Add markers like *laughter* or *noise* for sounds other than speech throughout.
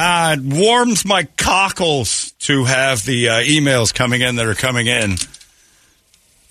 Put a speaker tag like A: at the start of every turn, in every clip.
A: Ah, it warms my cockles to have the uh, emails coming in that are coming in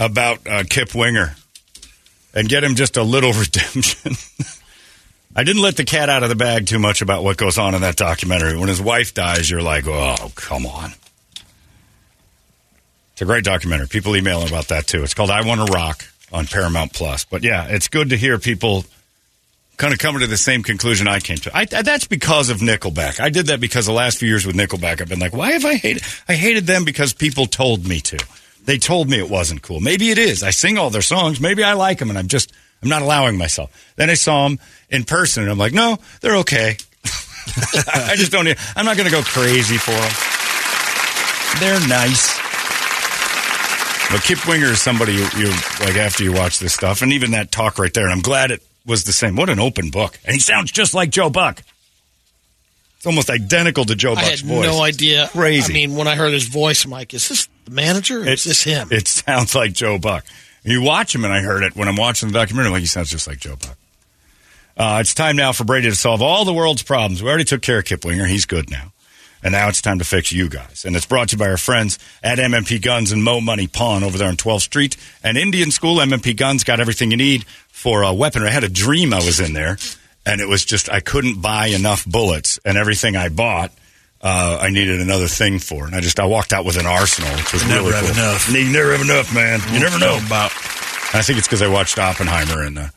A: about uh, Kip Winger and get him just a little *laughs* redemption. I didn't let the cat out of the bag too much about what goes on in that documentary. When his wife dies, you're like, oh, come on. It's a great documentary. People email about that too. It's called I Want to Rock on Paramount Plus. But yeah, it's good to hear people kind of coming to the same conclusion I came to. I, that's because of Nickelback. I did that because the last few years with Nickelback, I've been like, why have I hated? I hated them because people told me to. They told me it wasn't cool. Maybe it is. I sing all their songs. Maybe I like them, and I'm just I'm not allowing myself. Then I saw them in person, and I'm like, no, they're okay. *laughs* I just don't. I'm not going to go crazy for them. They're nice. But Kip Winger is somebody you, you like after you watch this stuff, and even that talk right there. And I'm glad it was the same. What an open book, and he sounds just like Joe Buck. It's almost identical to Joe
B: I
A: Buck's voice.
B: no idea.
A: Crazy.
B: I mean, when I heard his voice, I'm like, is this the manager or is this him?
A: It sounds like Joe Buck. You watch him, and I heard it when I'm watching the documentary. I'm like, he sounds just like Joe Buck. Uh, it's time now for Brady to solve all the world's problems. We already took care of Kip Winger. He's good now. And now it's time to fix you guys. And it's brought to you by our friends at MMP Guns and Mo Money Pawn over there on 12th Street. And Indian School, MMP Guns got everything you need for a weapon. I had a dream I was in there, and it was just I couldn't buy enough bullets, and everything I bought, uh, I needed another thing for. And I just I walked out with an arsenal, which was
C: Never
A: really
C: have
A: cool.
C: enough.
A: You never have enough, man. You never know.
C: about.
A: I think it's because I watched Oppenheimer and uh,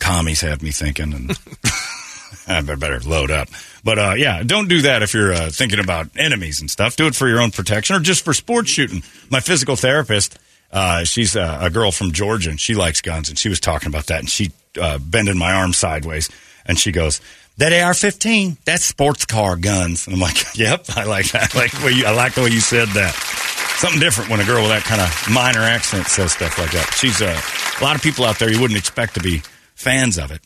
A: commies have me thinking, and *laughs* I better load up. But uh, yeah, don't do that if you're uh, thinking about enemies and stuff. Do it for your own protection or just for sports shooting. My physical therapist, uh, she's a, a girl from Georgia, and she likes guns, and she was talking about that, and she uh, bending my arm sideways, and she goes. That AR-15, that's sports car guns. And I'm like, *laughs* yep, I like that. I like way you, I like the way you said that. Something different when a girl with that kind of minor accent says stuff like that. She's uh, a lot of people out there you wouldn't expect to be fans of it.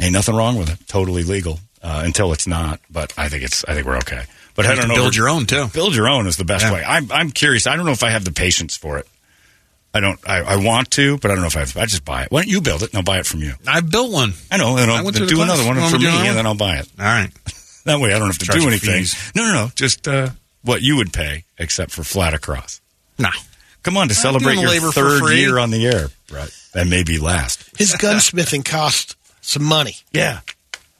A: Ain't nothing wrong with it. Totally legal uh, until it's not. But I think it's. I think we're okay. But
C: You
A: I don't know.
C: build your own, too.
A: Build your own is the best
C: Yeah.
A: way. I'm. I'm curious. I don't know if I have the patience for it. I don't. I, I want to, but I don't know if I have. I just buy it. Why don't you build it and I'll buy it from you?
C: I built one.
A: I know. And
C: I
A: I'll
C: went through
A: do
C: the
A: another one
C: Want
A: for
C: me
A: me,
C: to do another
A: and then? I'll buy it.
C: All right. *laughs*
A: That way, I don't have to
C: Charge
A: do anything.
C: fees.
A: No, no, no. Just uh, what you would pay, except for flat across.
C: No.
A: Come on to
C: I'm
A: celebrate
C: doing
A: your
C: labor
A: third year on the air, right? And maybe last.
B: His gunsmithing cost some money.
A: Yeah.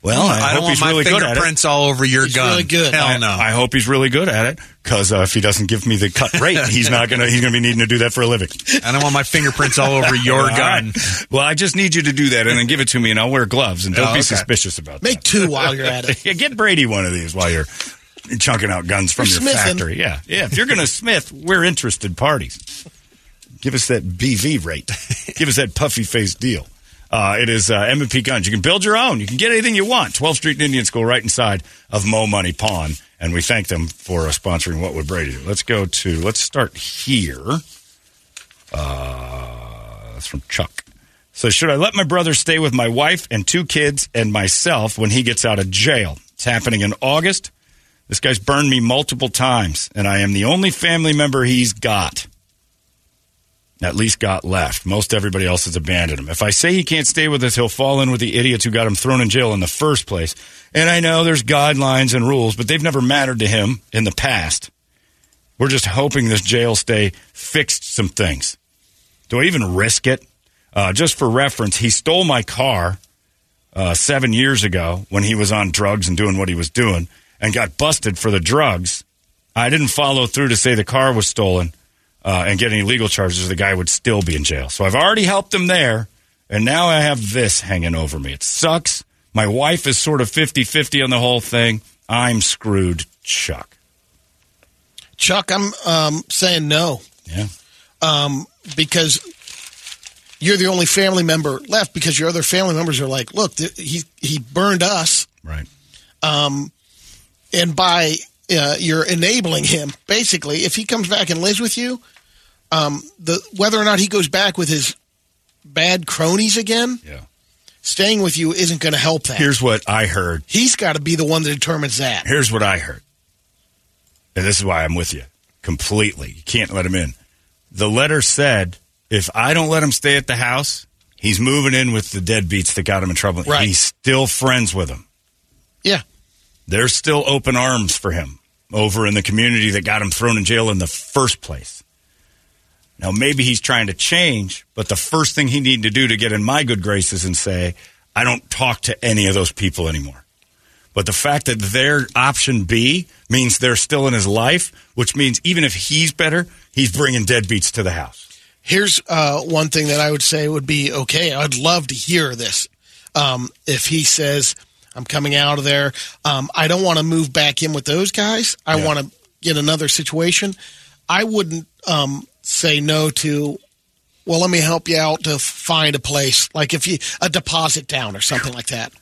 A: Well, I,
C: I,
A: hope
C: don't want
A: he's
C: my
A: really good at it.
C: fingerprints all over your
B: He's
C: gun.
B: really good.
C: Hell
A: I,
C: no.
A: I hope he's really good at it because uh, if he doesn't give me the cut *laughs* rate, he's not gonna. He's gonna be needing to do that for a living.
C: I don't want my fingerprints all over your
A: All
C: gun.
A: right. Well, I just need you to do that and then give it to me, and I'll wear gloves. And don't
C: Oh,
A: be
C: okay.
A: suspicious about it.
B: Make
A: that.
B: two while you're at it. *laughs*
A: Yeah, get Brady one of these while you're chunking out guns from
B: You're
A: your
B: smithing.
A: factory. Yeah, yeah. If you're going to smith, we're interested parties. Give us that BV rate. Give us that puffy face deal. Uh, it is uh, M&P Guns. You can build your own. You can get anything you want. 12th Street and Indian School right inside of Mo Money Pawn. And we thank them for uh, sponsoring What Would Brady Do. Let's go to, let's start here. Uh, that's from Chuck. So, should I let my brother stay with my wife and two kids and myself when he gets out of jail? It's happening in August. This guy's burned me multiple times, and I am the only family member he's got. At least got left. Most everybody else has abandoned him. If I say he can't stay with us, he'll fall in with the idiots who got him thrown in jail in the first place. And I know there's guidelines and rules, but they've never mattered to him in the past. We're just hoping this jail stay fixed some things. Do I even risk it? Uh, just for reference, he stole my car uh, seven years ago when he was on drugs and doing what he was doing and got busted for the drugs. I didn't follow through to say the car was stolen uh, and get any legal charges. The guy would still be in jail. So I've already helped him there, and now I have this hanging over me. It sucks. My wife is sort of 50 50 on the whole thing. I'm screwed, Chuck.
B: Chuck, I'm um, saying no.
A: Yeah.
B: um, because you're the only family member left. Because your other family members are like, look, th- he he burned us,
A: Right.
B: Um, and by uh, you're enabling him. Basically, if he comes back and lives with you, um, the whether or not he goes back with his bad cronies again,
A: Yeah.
B: staying with you isn't going to help that.
A: Here's what I heard.
B: He's got to be the one that determines that.
A: Here's what I heard. And this is why I'm with you completely. You can't let him in. The letter said if I don't let him stay at the house, he's moving in with the deadbeats that got him in trouble.
B: Right.
A: He's still friends with them.
B: Yeah.
A: There's still open arms for him over in the community that got him thrown in jail in the first place. Now, maybe he's trying to change, but the first thing he needed to do to get in my good graces and say, I don't talk to any of those people anymore. But the fact that their option B means they're still in his life, which means even if he's better, he's bringing deadbeats to the house.
B: Here's uh, one thing that I would say would be okay. I'd love to hear this. Um, if he says, I'm coming out of there, um, I don't want to move back in with those guys. I
A: Yeah.
B: want to get another situation. I wouldn't um, say no to, well, let me help you out to find a place, like if you, a deposit down or something like that.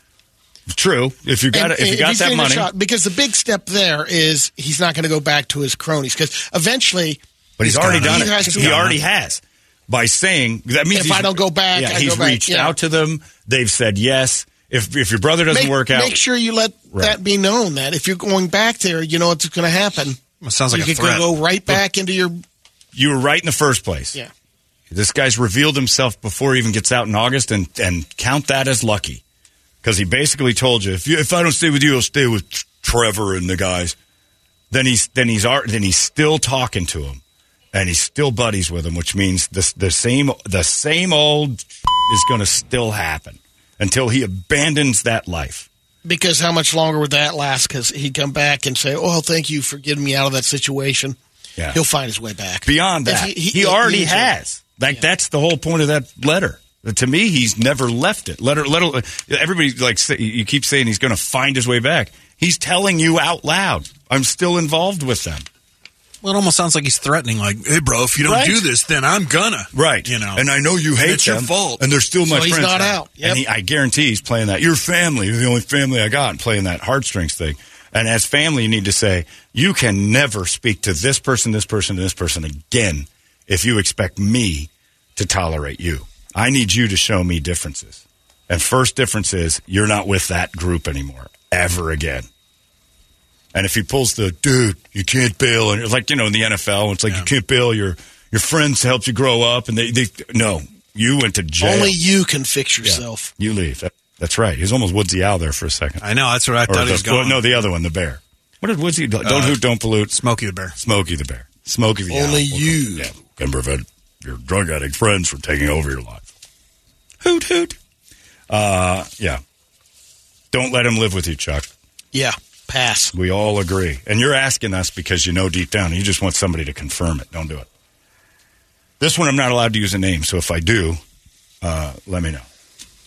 A: True. If you got
B: And-
A: if you got
B: he's
A: that
B: getting a
A: money,
B: shot- because the big step there is he's not going to go back to his cronies because eventually,
A: But he's,
B: He's
A: already
B: done
A: done
B: it.
A: it.
B: He
A: He already has. By saying that means
B: If I don't go back,
A: yeah,
B: I
A: he's
B: go back,
A: reached
B: yeah.
A: out to them. They've said yes. If if your brother doesn't
B: make,
A: work out,
B: make sure you let
A: Right.
B: that be known that if you're going back there, you know what's going to happen.
C: It sounds like
B: you
C: a
B: could
C: threat.
B: go right back into your
A: you were right in the first place.
B: yeah.
A: This guy's revealed himself before he even gets out in August, and and count that as lucky, because he basically told you if you, if I don't stay with you, I'll stay with Trevor and the guys. Then he's then he's then he's still talking to him, and he's still buddies with him, which means the the same the same old *laughs* is going to still happen until he abandons that life.
B: Because how much longer would that last? Because he'd come back and say, "Oh, thank you for getting me out of that situation."
A: Yeah.
B: He'll find his way back.
A: Beyond that,
B: he-
A: he,
B: he-
A: already
B: he-
A: has. Like that's the whole point of that letter. To me, he's never left it. Letter, letter. Everybody like say, you keep saying he's going to find his way back. He's telling you out loud, "I'm still involved with them."
C: Well, it almost sounds like he's threatening, like, "Hey, bro, if you don't
A: Right.
C: do this, then I'm gonna."
A: Right.
C: You know.
A: and I know you hate
C: it's your fault.
A: and they're still my
B: So he's
A: friends.
B: not out. Yep.
A: And he, I guarantee he's playing that. Your family, you're the only family I got, and playing that heartstrings thing. And as family, you need to say you can never speak to this person, this person, and this person again if you expect me to tolerate you. I need you to show me differences. And first difference is you're not with that group anymore ever again. And if he pulls the dude, you can't bail, and it's like you know in the NFL, it's like you can't bail your your friends helped you grow up, and they they no, you went to jail.
B: Only you can fix
A: Yeah.
B: yourself.
A: You leave. That, that's right. He was almost Woodsy Owl there for a second.
C: I know. That's what I
A: Or
C: thought
A: the,
C: he was going.
A: No, the other one, the bear. What did Woodsy? Don't
C: Uh,
A: hoot, don't pollute.
C: Smokey the Bear.
A: Smokey the bear. Smokey the
B: Only
A: owl.
B: you.
A: Yeah, can prevent your drug addict friends from taking over your life. Hoot hoot. Uh, yeah. Don't let him live with you, Chuck.
B: Yeah, pass.
A: We all agree. And you're asking us because you know deep down you just want somebody to confirm it. Don't do it. This one I'm not allowed to use a name, so if I do, uh, let me know.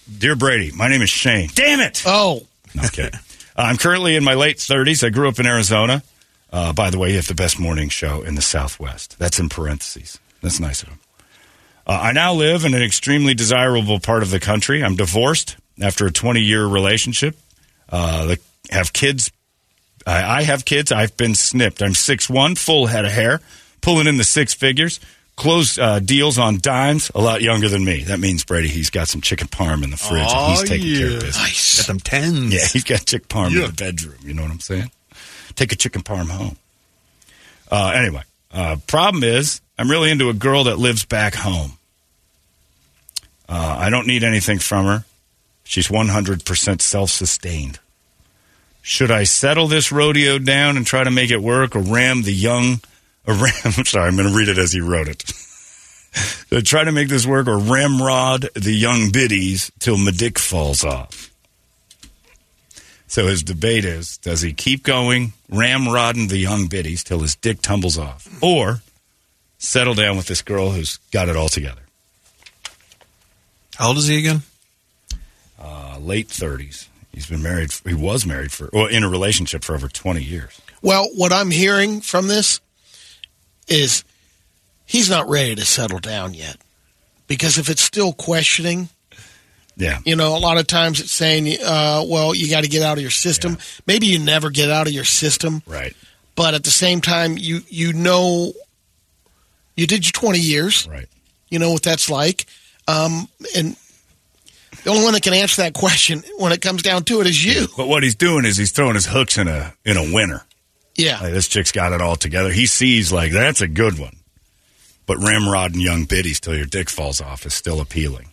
A: Dear Brady, my name is Shane. Damn it!
B: Oh,
A: No I'm kidding. *laughs* I'm currently in my late 30s. I grew up in Arizona. Uh, by the way, you have the best morning show in the Southwest. That's in parentheses. That's nice of him. Uh, I now live in an extremely desirable part of the country. I'm divorced after a 20 year relationship. Uh, have kids. I, I have kids. I've been snipped. I'm 6'1, full head of hair, pulling in the six figures. Close uh, deals on dimes, a lot younger than me. That means Brady, he's got some chicken parm in the fridge and he's taking care of business.
B: nice.
C: Got them tens.
A: Yeah, he's got chicken parm
C: Yeah.
A: in the bedroom. You know what I'm saying? Take a chicken parm home. Uh, anyway, uh, problem is, I'm really into a girl that lives back home. Uh, I don't need anything from her. She's 100% self sustained. Should I settle this rodeo down and try to make it work or ram the young? Or ram, *laughs* I'm sorry, I'm going to read it as he wrote it. *laughs* to try to make this work or ramrod the young biddies till my dick falls off. So his debate is: Does he keep going, ramrodding the young biddies till his dick tumbles off, or settle down with this girl who's got it all together?
C: How old is he again?
A: Uh, late thirties. He's been married. He was married for, well, in a relationship for over twenty years.
B: Well, what I'm hearing from this is he's not ready to settle down yet. Because if it's still questioning,
A: Yeah.
B: you know, a lot of times it's saying, uh, well, you got to get out of your system. Maybe you never get out of your system,
A: Right.
B: but at the same time, you you know, you did your twenty years.
A: Right.
B: You know what that's like, um, and the only one that can answer that question when it comes down to it is you.
A: But what he's doing is he's throwing his hooks in a in a winner.
B: Yeah,
A: Like, this chick's got it all together. He sees like that's a good one. But Ramrod and Young Biddies till your dick falls off is still appealing.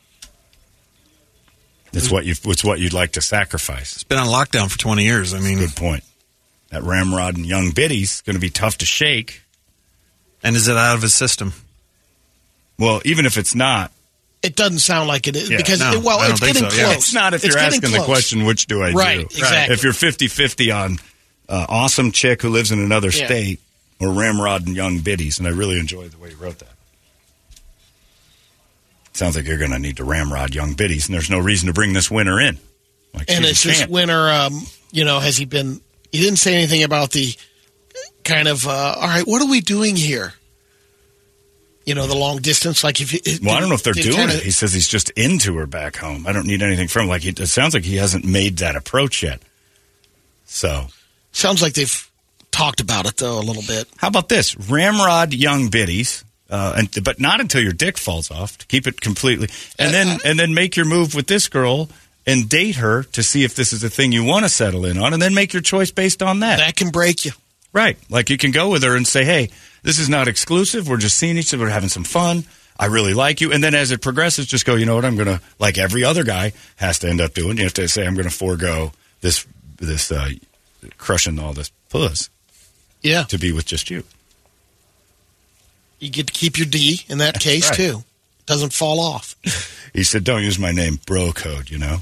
A: It's what you it's what you'd like to sacrifice.
C: It's been on lockdown for 20 years. I mean,
A: Good point. That Ramrod and Young Biddies is going to be tough to shake.
C: and is it out of his system?
A: Well, even if it's not,
B: it doesn't sound like it is
A: Yeah,
B: because
C: no,
B: it, well, it's getting
C: so, yeah.
B: close.
A: it's not if
B: It's
A: you're
B: getting
A: asking the question, which do I
B: Right,
A: do?
B: exactly.
A: If you're 50-50 on uh, awesome chick who lives in another
B: Yeah.
A: state or Ramrod and Young Biddies, and I really enjoyed the way you wrote that. Sounds like you're going to need to ramrod Young Biddies, and there's no reason to bring this winner in. Like
B: And it's this winner. Um, you know, has he been? He didn't say anything about the kind of. Uh, all right, what are we doing here? You know, the long distance. Like if you.
A: Well, I don't know if they're doing
B: kinda-
A: it. He says he's just into her back home. I don't need anything from him. Like it sounds like he hasn't made that approach yet. So
B: Sounds like they've talked about it though a little bit.
A: How about this? Ramrod young biddies, uh, and but not until your dick falls off. To keep it completely, and then and then make your move with this girl and date her to see if this is a thing you want to settle in on, and then make your choice based on that.
B: That can break you.
A: Right? Like you can go with her and say, "Hey, this is not exclusive. We're just seeing each other. We're having some fun. I really like you." And then as it progresses, just go. You know what? I'm gonna like every other guy has to end up doing. You have to say, "I'm going to forego this this uh, crushing all this puss
B: Yeah,
A: to be with just you."
B: you get to keep your D in that case
A: right.
B: too. Doesn't fall off. *laughs*
A: He said, "Don't use my name, bro code." You know,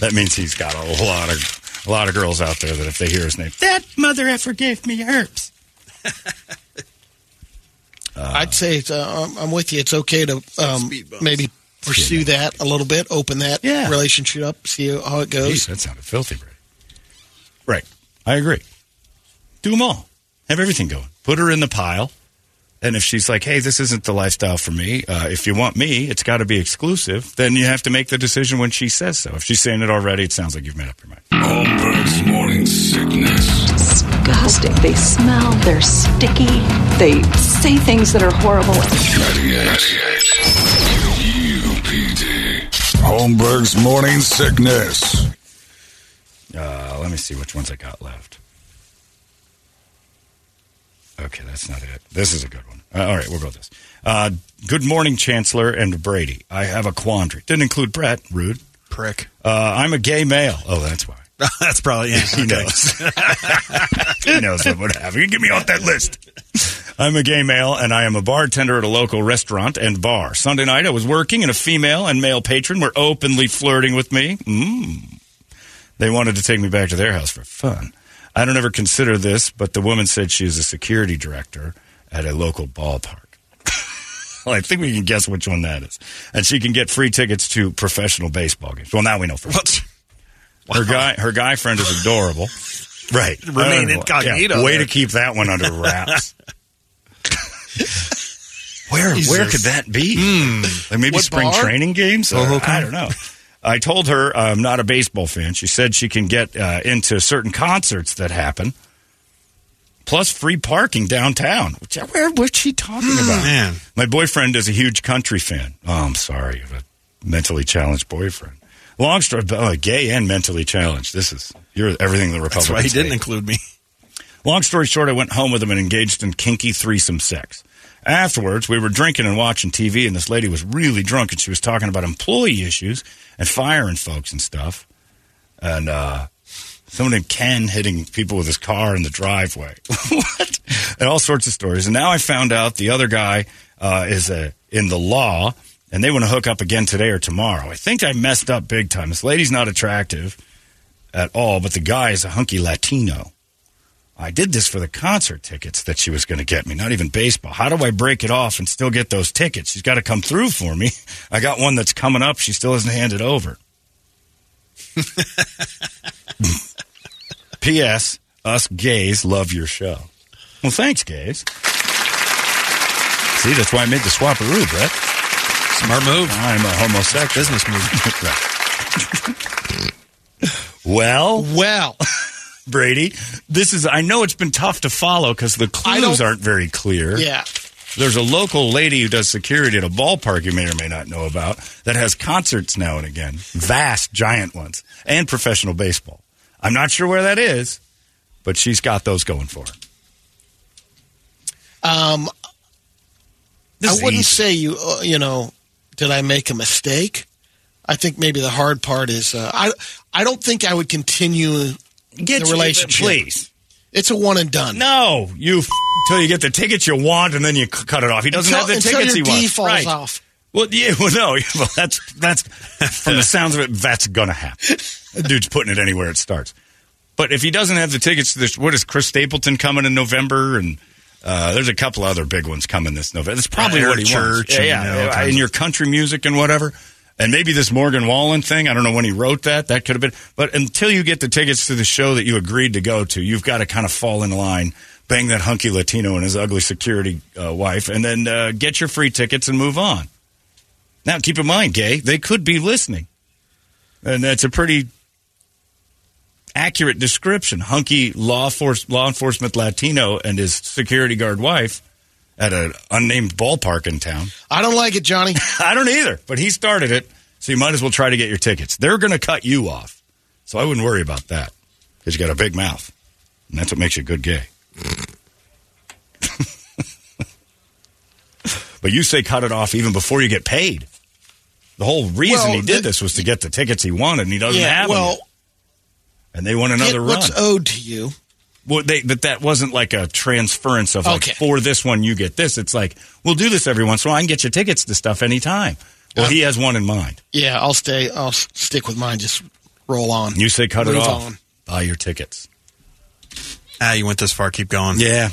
A: that means he's got a lot of a lot of girls out there that if they hear his name, that mother effer gave me herbs. *laughs*
B: I'd say it's, uh, I'm- I'm with you. It's okay to um, maybe pursue that a little bit, open that
A: Yeah.
B: relationship up, see how it goes.
A: Jeez, that sounded filthy, Brady. Right, I agree. Do them all. Have everything going. Put her in the pile. And if she's like, "Hey, this isn't the lifestyle for me. Uh, if you want me, it's got to be exclusive." Then you have to make the decision when she says so. If she's saying it already, it sounds like you've made up your mind.
D: Holmberg's morning sickness.
E: disgusting. They smell, they're sticky, they say things that are horrible.
D: 98. UPD. Holmberg's morning sickness.
A: Uh, let me see which ones I got left. Okay, that's not it. This is a good one. Uh, all right, we'll go with this. Uh, good morning, Chancellor and Brady. I have a quandary. Didn't include Brett. Rude.
C: Prick.
A: Uh, I'm a gay male. Oh, that's why. *laughs*
C: That's probably yeah. *laughs*
A: He knows. *laughs* he knows what would happen. Get me off that list. I'm a gay male, and I am a bartender at a local restaurant and bar. Sunday night, I was working, and a female and male patron were openly flirting with me. Mm. They wanted to take me back to their house for fun. I don't ever consider this, but the woman said she is a security director at a local ballpark. *laughs* well, I think we can guess which one that is. And she can get free tickets to professional baseball games. Well, now we know for her guy, her guy friend is adorable. Right.
C: Remain
A: I don't know.
C: incognito
A: Yeah, way
C: there.
A: to keep that one under wraps. *laughs* where where could that be? Hmm. Like maybe
B: What
A: spring
B: bar?
A: training games? Or- I don't know. I told her I'm not a baseball fan. She said she can get uh, into certain concerts that happen, plus free parking downtown. Which, where what's she talking about?
C: man.
A: My boyfriend is a huge country fan. Oh, I'm sorry, you have a mentally challenged boyfriend. Long story, oh, gay and mentally challenged. This is you're everything the Republicans.
C: That's why he didn't
A: hate.
C: include me.
A: Long story short, I went home with him and engaged in kinky threesome sex. Afterwards, we were drinking and watching TV, and this lady was really drunk, and she was talking about employee issues and firing folks and stuff. And uh, someone named Ken hitting people with his car in the driveway. *laughs* what? And all sorts of stories. And now I found out the other guy uh, is uh, in the law, and they want to hook up again today or tomorrow. I think I messed up big time. This lady's not attractive at all, but the guy is a hunky Latino. I did this for the concert tickets that she was going to get me, not even baseball. How do I break it off and still get those tickets? She's got to come through for me. I got one that's coming up. She still hasn't handed over. *laughs* P.S. Us gays love your show. Well, thanks, gays. See, that's why I made the swapperoo, Brett.
C: Smart move.
A: I'm a homosexual.
C: Business move. *laughs*
A: well,
B: Well, *laughs*
A: Brady, this is, I know it's been tough to follow because the clues aren't very clear.
B: yeah.
A: There's a local lady who does security at a ballpark you may or may not know about that has concerts now and again, vast, giant ones, and professional baseball. I'm not sure where that is, but she's got those going for her.
B: Um,
A: This
B: I wouldn't
A: easy.
B: say you. Uh, you know, did I make a mistake? I think maybe the hard part is uh, I. I don't think I would continue
A: Get
B: the relationship.
A: please.
B: It's a one and done.
A: No, you f- till you get the tickets you want, and then you c- cut it off. He doesn't
B: until,
A: have the
B: until
A: tickets
B: your
A: he
B: D
A: wants.
B: falls
A: right.
B: off.
A: Well, yeah, *laughs* well, no, well, that's that's from the sounds of it, that's gonna happen. The dude's putting it anywhere it starts. But if he doesn't have the tickets to this, what is Chris Stapleton coming in November? And uh, there's a couple other big ones coming this November. That's probably
C: Eric
A: what he wants.
C: Church
A: Yeah,
C: and,
A: yeah,
C: you know,
A: yeah,
C: kinds
A: in your country music and whatever. And maybe this Morgan Wallen thing. I don't know when he wrote that. That could have been. But until you get the tickets to the show that you agreed to go to, you've got to kind of fall in line, bang that hunky Latino and his ugly security uh, wife, and then uh, get your free tickets and move on. Now, keep in mind, gay, they could be listening. And that's a pretty accurate description. Hunky law, force, law enforcement Latino and his security guard wife at an unnamed ballpark in town.
B: I don't like it, Johnny. *laughs*
A: I don't either, but he started it, so you might as well try to get your tickets. They're going to cut you off, so I wouldn't worry about that because you got a big mouth, and that's what makes you a good gay. *laughs* but you say cut it off even before you get paid. The whole reason
B: Well,
A: he did
B: the-
A: this was to get the tickets he wanted, and he doesn't
B: yeah.
A: have them.
B: Well,
A: yet. And they want another run.
B: what's owed to you.
A: Well, they, but that wasn't like a transference of like
B: Okay.
A: for this one you get this. It's like we'll do this every once in a while. I can get you tickets to stuff anytime. Well,
B: Uh,
A: he has one in mind.
B: Yeah, I'll stay. I'll stick with mine. Just roll on.
A: You say cut it off.
B: on.
A: Buy your tickets.
C: Ah, you went this far. Keep going.
A: Yeah.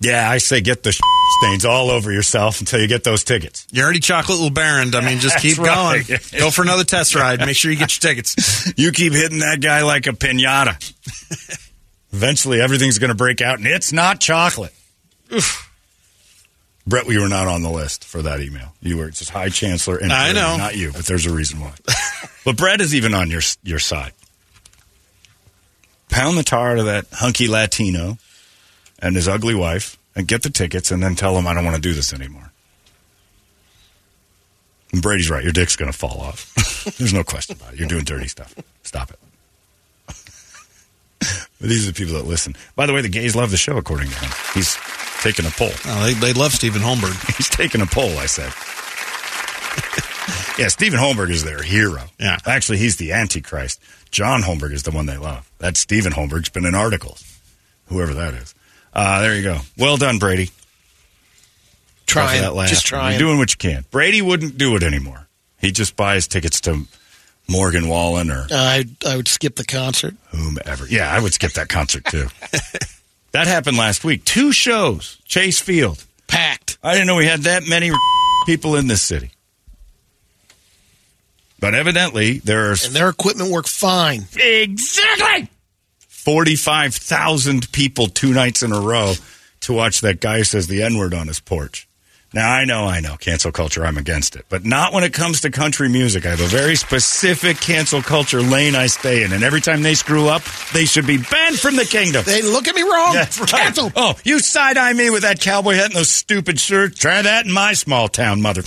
A: Yeah, I say get the *laughs* stains all over yourself until you get those tickets.
C: You're already chocolate little baron. I mean, just keep
A: right.
C: going. Go for another test ride. Make sure you get your tickets. *laughs*
A: You keep hitting that guy like a pinata. Eventually, everything's going to break out, and it's not chocolate. Oof. Brett, we were not on the list for that email. You were just High Chancellor and
C: I know.
A: not you, but there's a reason why. *laughs* but Brett is even on your your side. Pound the tar to that hunky Latino and his ugly wife, and get the tickets, and then tell them I don't want to do this anymore. And Brady's right. Your dick's going to fall off. *laughs* There's no question about it. You're doing dirty stuff. Stop it. *laughs* These are the people that listen. By the way, the gays love the show, according to him. He's taking a poll.
C: Oh, they, they love Stephen Holmberg. *laughs*
A: He's taking a poll, I said. yeah, Stephen Holmberg is their hero.
C: Yeah.
A: Actually, he's the Antichrist. John Holmberg is the one they love. That Stephen Holmberg's been in articles. Whoever that is. Uh, there you go. Well done, Brady.
B: Trying,
A: that laugh.
B: just trying.
A: You're doing what you can. Brady wouldn't do it anymore. He just buys tickets to Morgan Wallen or
B: I I would skip the concert.
A: whomever. Yeah, I would skip that concert too. *laughs* that happened last week. Two shows, Chase Field.
B: Packed.
A: I didn't know we had that many *laughs* people in this city. But evidently, there's
B: And their equipment worked fine.
A: exactly 45,000 people two nights in a row to watch that guy who says the N word on his porch. Now, I know, I know, cancel culture, I'm against it. But not when it comes to country music. I have a very specific cancel culture lane I stay in. And every time they screw up, they should be banned from the kingdom.
B: They look at me wrong.
A: That's right.
B: Cancel.
A: Oh, you side eye me with that cowboy hat and those stupid shirts. Try that in my small town, mother.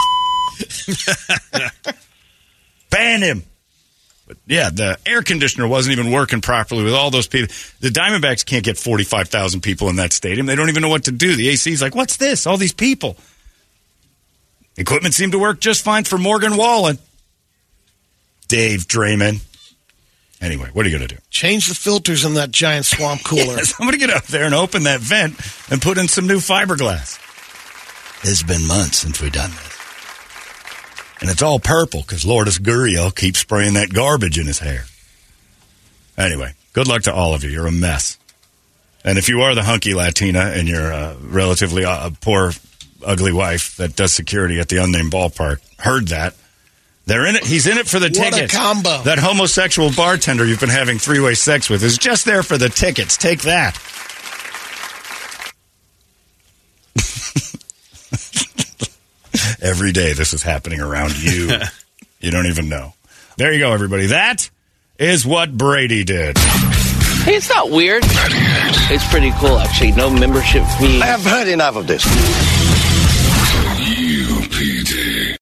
A: *laughs* Ban him. But yeah, the air conditioner wasn't even working properly with all those people. The Diamondbacks can't get 45,000 people in that stadium. They don't even know what to do. The AC's like, what's this? All these people. Equipment seemed to work just fine for Morgan Wallen. Dave Draymond. Anyway, what are you going to do?
B: Change the filters in that giant swamp *laughs* cooler.
A: Somebody get up there and open that vent and put in some new fiberglass. It's been months since we've done this. And it's all purple because Lourdes Gurriel keeps spraying that garbage in his hair. Anyway, good luck to all of you. You're a mess. And if you are the hunky Latina and you're a relatively uh, poor, ugly wife that does security at the unnamed ballpark, heard that. They're in it. He's in it for the
B: What a
A: tickets.
B: combo.
A: That homosexual bartender you've been having three way sex with is just there for the tickets. Take that. Every day this is happening around you. *laughs* you don't even know. There you go, everybody. That is what Brady did.
F: Hey, it's not weird. It's pretty cool, actually. No membership fee.
G: I have heard enough of this.